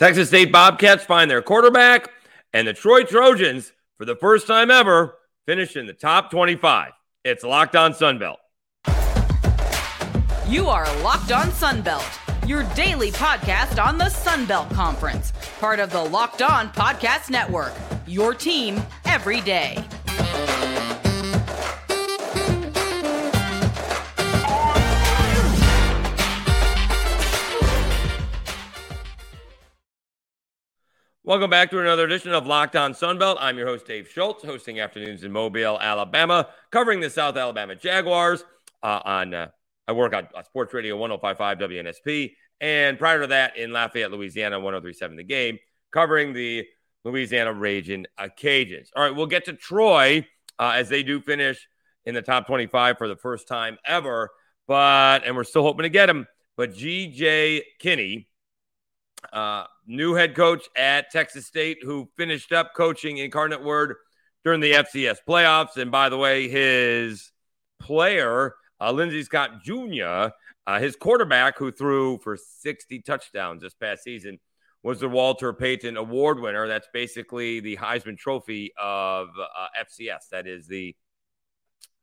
Texas State Bobcats find their quarterback, and the Troy Trojans, for the first time ever, finish in the top 25. It's Locked On Sunbelt. You are Locked On Sunbelt, your daily podcast on the Sunbelt Conference, part of the Locked On Podcast Network. Your team every day. Welcome back to another edition of Locked On Sunbelt. I'm your host, Dave Schultz, hosting afternoons in Mobile, Alabama, covering the South Alabama Jaguars. Uh, on uh, I work on uh, Sports Radio 1055 WNSP. And prior to that, in Lafayette, Louisiana, 1037 The Game, covering the Louisiana Raging Cajuns. All right, we'll get to Troy uh, as they do finish in the top 25 for the first time ever. But, and we're still hoping to get him. But GJ Kinne, uh, new head coach at Texas State, who finished up coaching Incarnate Word during the FCS playoffs. And by the way, his player, uh, Lindsey Scott Jr., uh, his quarterback, who threw for 60 touchdowns this past season, was the Walter Payton Award winner. That's basically the Heisman Trophy of uh, FCS. That is the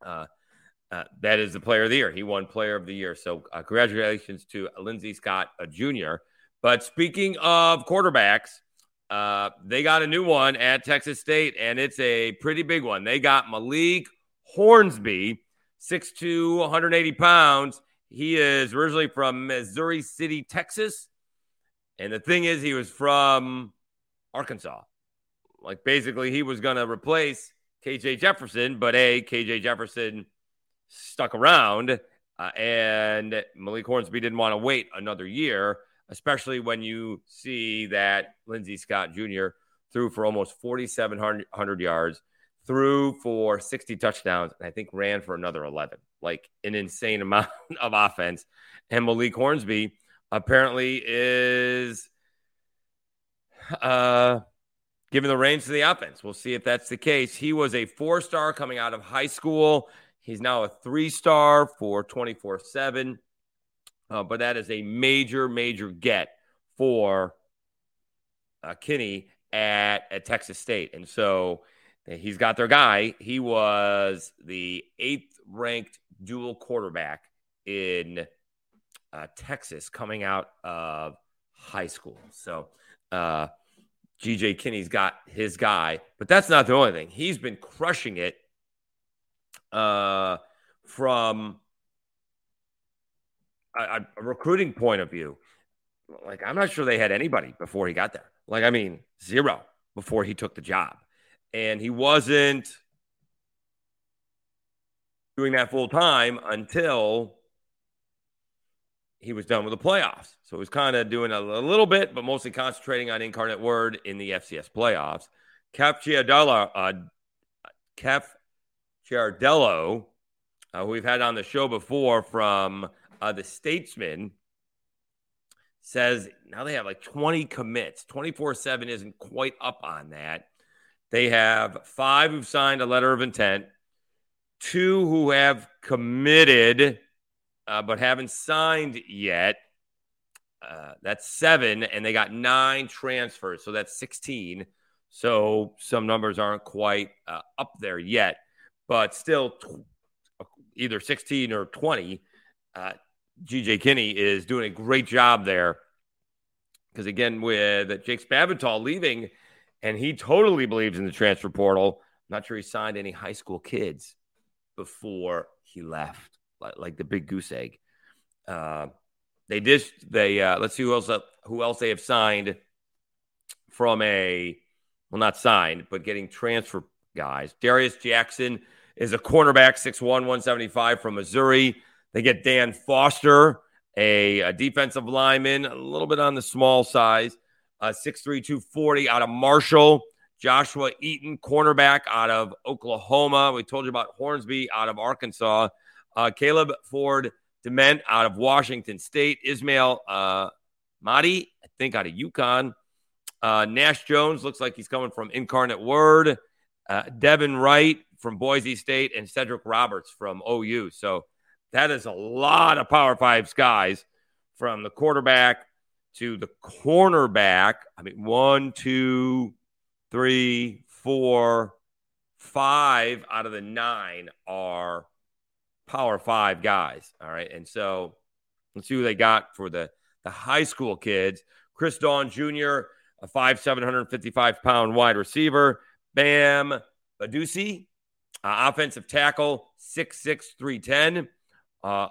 uh, uh, that is the Player of the Year. He won Player of the Year. So congratulations to Lindsey Scott Jr. But speaking of quarterbacks, uh, they got a new one at Texas State, and it's a pretty big one. They got Malik Hornsby, 6'2, 180 pounds. He is originally from Missouri City, Texas. And the thing is, he was from Arkansas. Like, basically, he was going to replace KJ Jefferson, but A, KJ Jefferson stuck around, uh, and Malik Hornsby didn't want to wait another year especially when you see that Lindsey Scott Jr. threw for almost 4,700 yards, threw for 60 touchdowns, and I think ran for another 11. Like an insane amount of offense. And Malik Hornsby apparently is uh, giving the reins to the offense. We'll see if that's the case. He was a four star coming out of high school. He's now a three star for 24 7. Uh, but that is a major, major get for uh, Kinne at, at Texas State. And so he's got their guy. He was the eighth ranked dual quarterback in uh, Texas coming out of high school. So uh, GJ Kinne's got his guy, but that's not the only thing. He's been crushing it uh, from a, a recruiting point of view, like I'm not sure they had anybody before he got there. Like I mean, zero before he took the job, and he wasn't doing that full time until he was done with the playoffs. So he was kind of doing a, little bit, but mostly concentrating on Incarnate Word in the FCS playoffs. Keff Ciardello, uh, Keff Ciardello, uh, who we've had on the show before from uh, the Statesman says now they have like 20 commits. 24 7 isn't quite up on that. They have five who've signed a letter of intent, two who have committed uh, but haven't signed yet. Uh, that's seven, and they got nine transfers, so that's 16. So some numbers aren't quite uh, up there yet, but still t- either 16 or 20. Uh, GJ Kinne is doing a great job there. Because again, with Jake Spavital leaving, and he totally believes in the transfer portal. I'm not sure he signed any high school kids before he left, like, like the big goose egg. Uh, they just they uh, let's see who else who else they have signed from a well not signed but getting transfer guys. Darius Jackson is a cornerback, 6'1", 175 from Missouri. They get Dan Foster, a, a defensive lineman, a little bit on the small size, uh, 6'3, 240 out of Marshall. Joshua Eaton, cornerback out of Oklahoma. We told you about Hornsby out of Arkansas. Uh, Caleb Ford Dement out of Washington State. Ismail uh, Mahdi, I think, out of UConn. Uh, Nash Jones looks like he's coming from Incarnate Word. Uh, Devin Wright from Boise State and Cedric Roberts from OU. So that is a lot of Power Five guys from the quarterback to the cornerback. I mean, one, two, three, four, five out of the nine are power five guys. All right. And so let's see who they got for the, the high school kids. Chris Dawn Jr., a five, 755 pound wide receiver. Bam Badusi, uh, offensive tackle, six six three ten. Uh,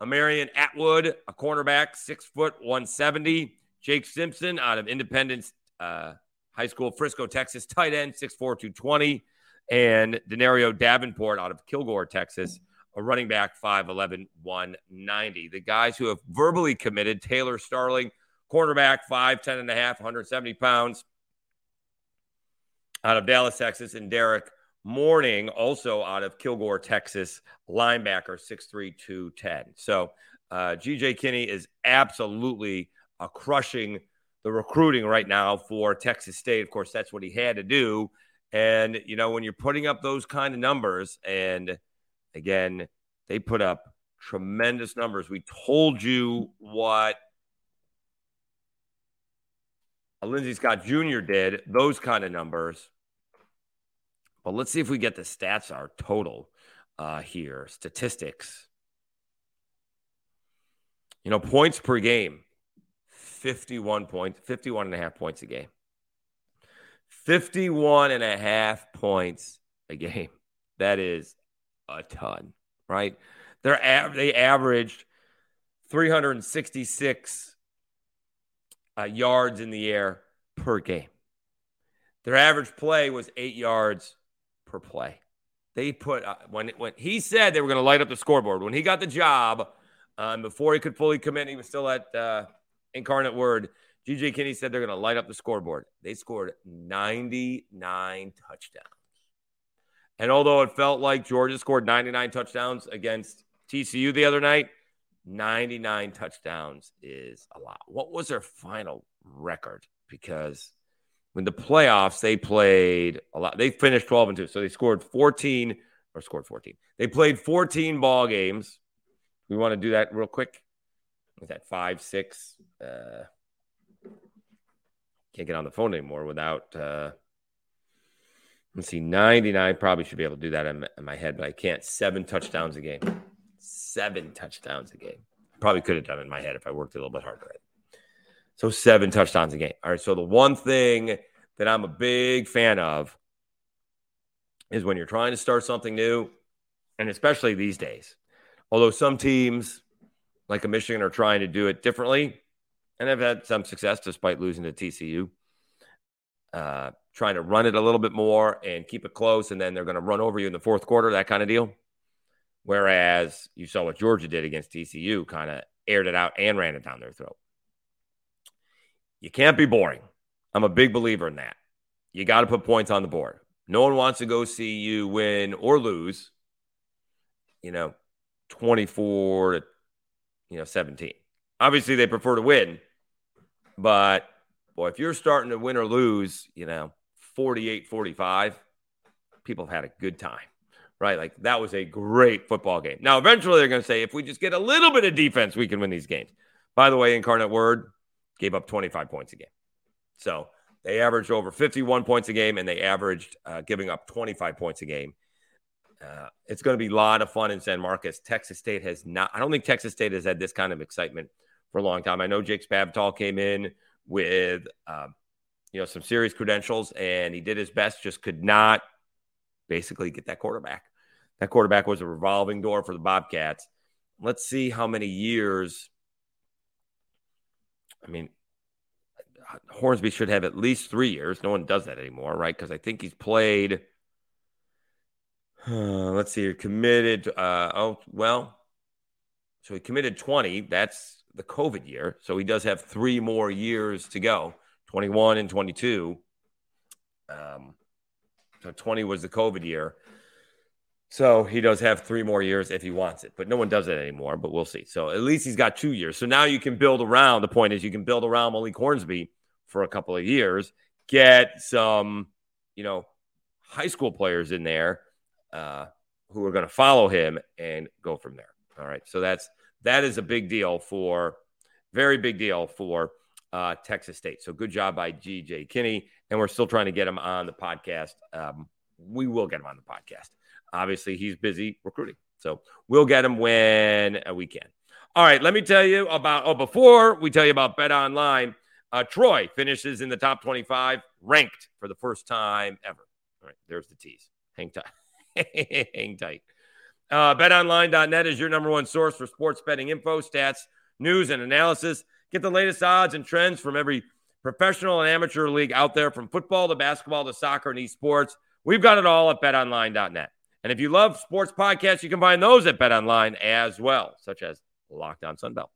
Amarian Atwood, a cornerback, six foot 170. Jake Simpson out of Independence uh, High School, Frisco, Texas, tight end, 6'4, 220. And Denario Davenport out of Kilgore, Texas, a running back, 5'11, 190. The guys who have verbally committed Taylor Starling, cornerback, 5'10 and a half, 170 pounds, out of Dallas, Texas, and Derek Morning, also out of Kilgore, Texas, linebacker, 6'3, 210. So uh, GJ Kinne is absolutely uh, crushing the recruiting right now for Texas State. Of course, that's what he had to do. And, you know, when you're putting up those kind of numbers, and again, they put up tremendous numbers. We told you what Lindsey Scott Jr. did, those kind of numbers. But let's see if we get the stats, our total uh, here, statistics. You know, points per game 51 points, 51 and a half points a game. 51 and a half points a game. That is a ton, right? They're av- they averaged 366 uh, yards in the air per game. Their average play was eight yards per play. They put uh, when when he said they were going to light up the scoreboard when he got the job. Um, before he could fully commit, he was still at uh, Incarnate Word. GJ Kinne said they're going to light up the scoreboard. They scored 99 touchdowns. And although it felt like Georgia scored 99 touchdowns against TCU the other night, 99 touchdowns is a lot. What was their final record? Because when the playoffs, they played a lot. They finished 12 and 2. So they scored 14 or scored 14. They played 14 ball games. We want to do that real quick. Was that five, six? Uh, can't get on the phone anymore without. Uh, let's see, 99. Probably should be able to do that in, in my head, but I can't. Seven touchdowns a game. Seven touchdowns a game. Probably could have done it in my head if I worked a little bit harder. So seven touchdowns a game. All right. So the one thing that I'm a big fan of is when you're trying to start something new, and especially these days. Although some teams, like a Michigan, are trying to do it differently, and have had some success despite losing to TCU. Uh, trying to run it a little bit more and keep it close, and then they're going to run over you in the fourth quarter, that kind of deal. Whereas you saw what Georgia did against TCU, kind of aired it out and ran it down their throat. You can't be boring. I'm a big believer in that. You got to put points on the board. No one wants to go see you win or lose, you know, 24 to, you know, 17. Obviously, they prefer to win, but boy, if you're starting to win or lose, you know, 48 45, people have had a good time, right? Like that was a great football game. Now, eventually, they're going to say, if we just get a little bit of defense, we can win these games. By the way, Incarnate Word, gave up 25 points a game. So they averaged over 51 points a game and they averaged uh, giving up 25 points a game. Uh, it's going to be a lot of fun in San Marcos. Texas State has not, I don't think Texas State has had this kind of excitement for a long time. I know Jake Spavital came in with, um, you know, some serious credentials and he did his best, just could not basically get that quarterback. That quarterback was a revolving door for the Bobcats. Let's see how many years I mean, Hornsby should have at least three years. No one does that anymore, right? Because I think he's played. Uh, let's see, he committed. Uh, oh, well, so he committed 20. That's the COVID year. So he does have three more years to go 21 and 22. Um, so 20 was the COVID year. So he does have three more years if he wants it, but no one does it anymore. But we'll see. So at least he's got two years. So now you can build around. The point is, you can build around Malik Hornsby for a couple of years, get some, you know, high school players in there uh, who are going to follow him and go from there. All right. So that's that is a big deal for, very big deal for uh, Texas State. So good job by GJ Kinne. And we're still trying to get him on the podcast. Um, we will get him on the podcast. Obviously, he's busy recruiting. So we'll get him when uh, we can. All right, let me tell you about, oh, before we tell you about Bet Online, uh, Troy finishes in the top 25, ranked for the first time ever. All right, there's the tease. Hang tight. Hang tight. Uh, BetOnline.net is your number one source for sports betting info, stats, news, and analysis. Get the latest odds and trends from every professional and amateur league out there, from football to basketball to soccer and esports. We've got it all at betonline.net. And if you love sports podcasts, you can find those at betonline as well, such as Locked On Sunbelt.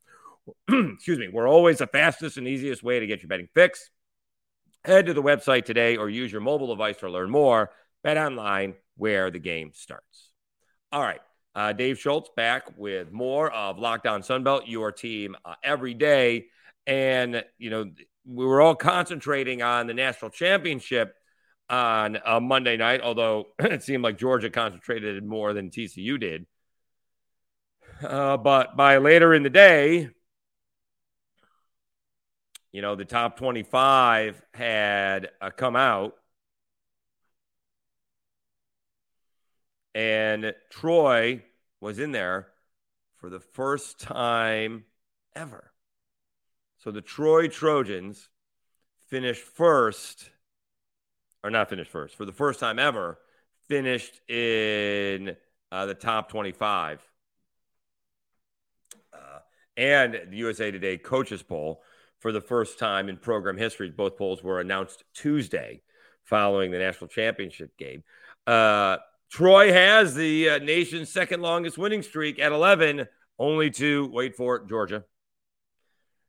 Excuse me. We're always the fastest and easiest way to get your betting fix. Head to the website today or use your mobile device to learn more. Bet online where the game starts. All right. Uh, Dave Schultz back with more of Locked On Sunbelt, your team uh, every day. And, you know, we were all concentrating on the national championship on a Monday night, although it seemed like Georgia concentrated more than TCU did. Uh, but by later in the day, you know, the top 25 had uh, come out. And Troy was in there for the first time ever. So the Troy Trojans finished first, or not finished first, for the first time ever, finished in uh, the top 25. Uh, and the USA Today coaches poll for the first time in program history. Both polls were announced Tuesday following the national championship game. Uh, Troy has the uh, nation's second longest winning streak at 11, only to, wait for it, Georgia.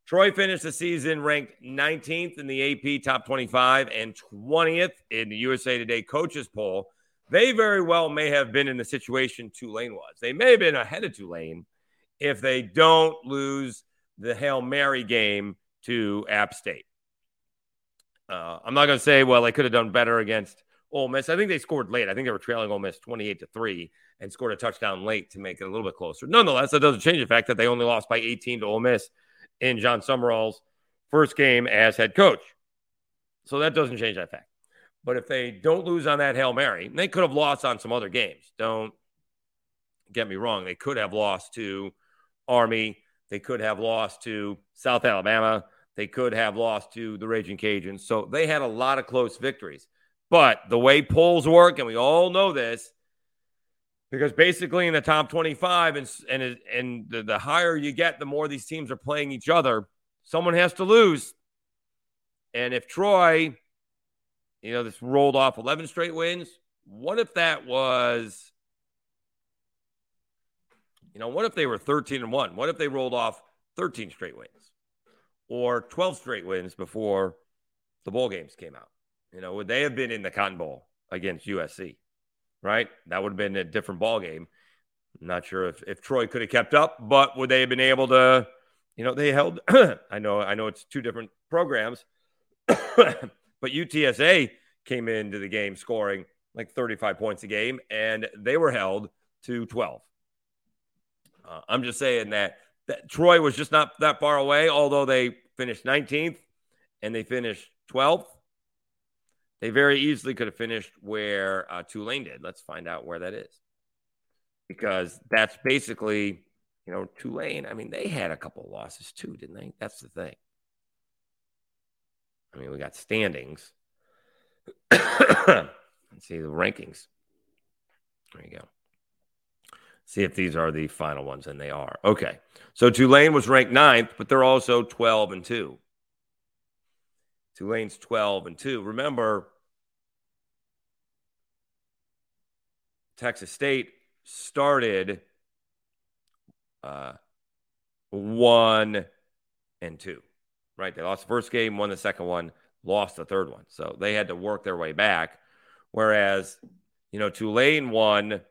Troy finished the season ranked 19th in the AP top 25 and 20th in the USA Today coaches poll. They very well may have been in the situation Tulane was. They may have been ahead of Tulane if they don't lose the Hail Mary game to App State. Uh, I'm not going to say, well, they could have done better against Ole Miss. I think they scored late. I think they were trailing Ole Miss 28 to 3 and scored a touchdown late to make it a little bit closer. Nonetheless, that doesn't change the fact that they only lost by 18 to Ole Miss in Jon Sumrall's first game as head coach. So that doesn't change that fact. But if they don't lose on that Hail Mary, they could have lost on some other games. Don't get me wrong. They could have lost to Army. They could have lost to South Alabama. They could have lost to the Raging Cajuns. So they had a lot of close victories. But the way polls work, and we all know this, because basically in the top 25 and and and the, the higher you get, the more these teams are playing each other. Someone has to lose. And if Troy, you know, this rolled off 11 straight wins, what if that was you know, what if they were 13 and 1? What if they rolled off 13 straight wins or 12 straight wins before the bowl games came out? You know, would they have been in the Cotton Bowl against USC? Right? That would have been a different ball game. I'm not sure if, if Troy could have kept up, but would they have been able to, you know, they held I know I know it's two different programs, but UTSA came into the game scoring like 35 points a game and they were held to 12. Uh, I'm just saying that, that Troy was just not that far away, although they finished 19th and they finished 12th. They very easily could have finished where uh, Tulane did. Let's find out where that is. Because that's basically, you know, Tulane. I mean, they had a couple losses too, didn't they? That's the thing. I mean, we got standings. Let's see the rankings. There you go see if these are the final ones, and they are. Okay. So Tulane was ranked ninth, but they're also 12 and 2. Tulane's 12 and 2. Remember, Texas State started uh, 1 and 2, right? They lost the first game, won the second one, lost the third one. So they had to work their way back. Whereas, you know, Tulane won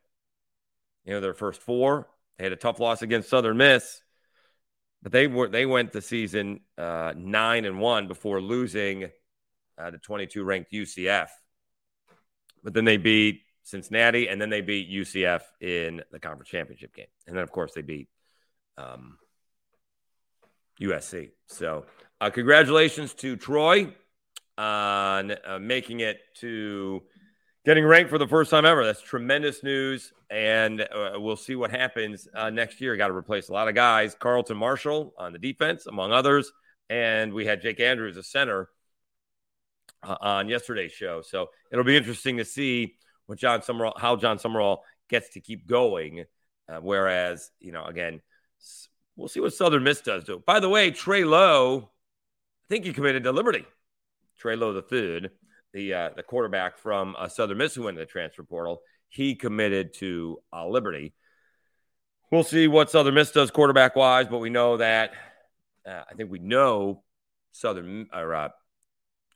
you know, their first four. They had a tough loss against Southern Miss, but they were they went the season uh, nine and one before losing uh, to 22 ranked UCF. But then they beat Cincinnati, and then they beat UCF in the conference championship game, and then of course they beat um, USC. So, uh, congratulations to Troy on uh, making it to getting ranked for the first time ever. That's tremendous news. And uh, we'll see what happens uh, next year. Got to replace a lot of guys. Carlton Marshall on the defense, among others. And we had Jake Andrews, a center, uh, on yesterday's show. So it'll be interesting to see what Jon Sumrall, how Jon Sumrall gets to keep going. Uh, whereas, you know, again, we'll see what Southern Miss does do. By the way, Trey Lowe, I think he committed to Liberty. Trey Lowe the third, the uh, the quarterback from uh, Southern Miss who went to the transfer portal, he committed to uh, Liberty. We'll see what Southern Miss does quarterback wise, but we know that uh, I think we know Southern or uh,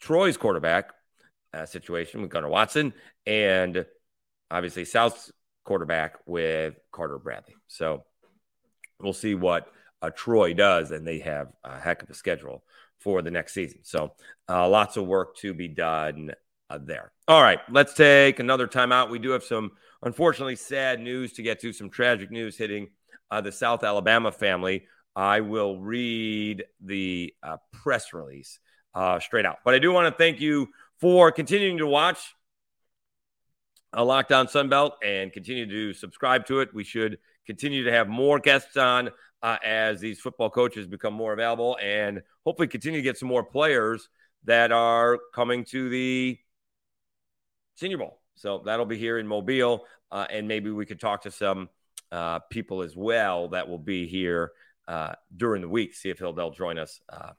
Troy's quarterback uh, situation with Gunnar Watson, and obviously South's quarterback with Carter Bradley. So we'll see what Troy does, and they have a heck of a schedule for the next season. So uh, lots of work to be done uh, there. All right, let's take another timeout. We do have some unfortunately sad news to get to, some tragic news hitting uh, the South Alabama family. I will read the uh, press release uh, straight out. But I do want to thank you for continuing to watch a Locked On Sunbelt and continue to subscribe to it. We should continue to have more guests on uh, as these football coaches become more available and hopefully continue to get some more players that are coming to the Senior Bowl. So that'll be here in Mobile. Uh, and maybe we could talk to some uh, people as well that will be here uh, during the week, see if they'll, they'll join us uh,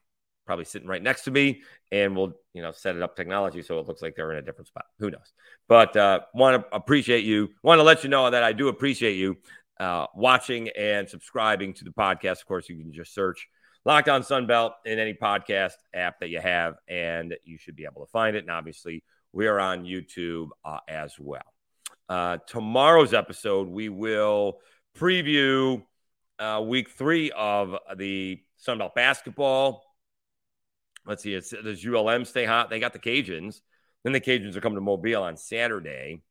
probably sitting right next to me, and we'll you know set it up technology so it looks like they're in a different spot. Who knows? But uh, want to appreciate you. Want to let you know that I do appreciate you uh, watching and subscribing to the podcast. Of course, you can just search Locked On Sunbelt in any podcast app that you have, and you should be able to find it. And obviously, we are on YouTube uh, as well. Uh, tomorrow's episode, we will preview uh, week three of the Sunbelt basketball let's see, does ULM stay hot? They got the Cajuns. Then the Cajuns are coming to Mobile on Saturday.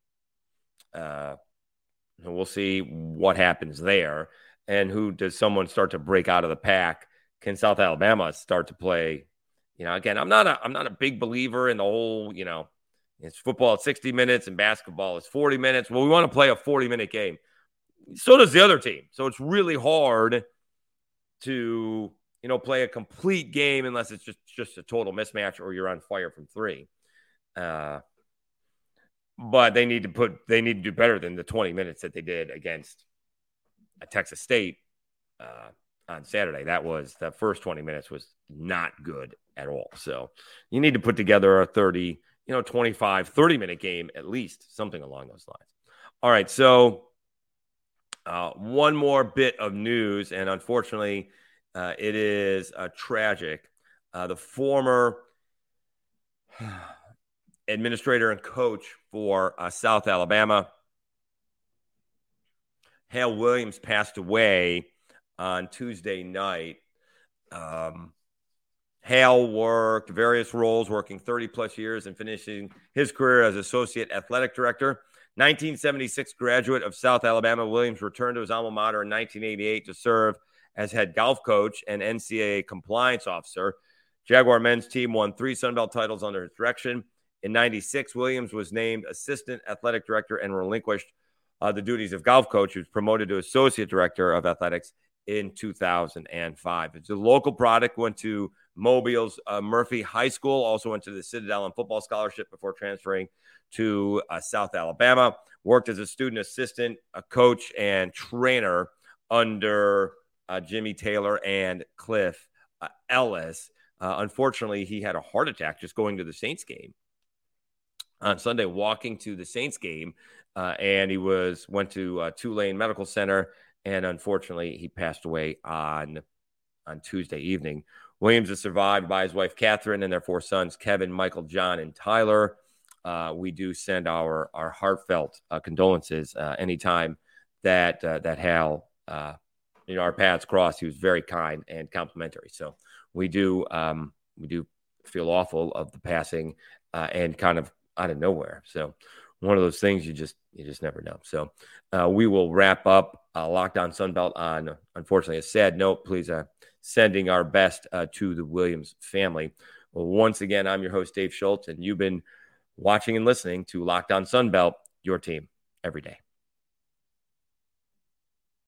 Uh, and we'll see what happens there. And who does someone start to break out of the pack? Can South Alabama start to play? You know, again, I'm not a I'm not a big believer in the whole, you know, it's football at 60 minutes and basketball is 40 minutes. Well, we want to play a 40 minute game. So does the other team. So it's really hard to you know, play a complete game unless it's just just a total mismatch or you're on fire from three. Uh, but they need to put they need to do better than the 20 minutes that they did against a Texas State uh, on Saturday. That was the first 20 minutes was not good at all. So you need to put together a 30, you know, 25, 30 minute game at least, something along those lines. All right, so uh, one more bit of news, and unfortunately, uh, it is uh, tragic. Uh, the former administrator and coach for uh, South Alabama, Hale Williams, passed away on Tuesday night. Um, Hale worked various roles, working 30 plus years and finishing his career as associate athletic director. 1976 graduate of South Alabama, Williams returned to his alma mater in 1988 to serve as head golf coach and NCAA compliance officer. Jaguar men's team won three Sun Belt titles under his direction. In 96, Williams was named assistant athletic director and relinquished uh, the duties of golf coach. He was promoted to associate director of athletics in 2005. It's a local product, went to Mobile's uh, Murphy High School, also went to the Citadel and football scholarship before transferring to uh, South Alabama. Worked as a student assistant, a coach, and trainer under uh, Jimmy Taylor and Cliff uh, Ellis. Uh, unfortunately, he had a heart attack just going to the Saints game on Sunday, walking to the Saints game, uh, and he was went to uh, Tulane Medical Center, and unfortunately, he passed away on on Tuesday evening. Williams is survived by his wife Catherine and their four sons, Kevin, Michael, John, and Tyler. Uh, we do send our our heartfelt condolences anytime that that Hal you know, our paths crossed. He was very kind and complimentary. So we do um, we do feel awful of the passing uh, and kind of out of nowhere. So one of those things you just you just never know. So uh, we will wrap up uh, Locked On Sunbelt on unfortunately a sad note. Please uh, sending our best uh, to the Williams family. Well, once again, I'm your host Dave Schultz, and you've been watching and listening to Locked On Sunbelt, your team every day.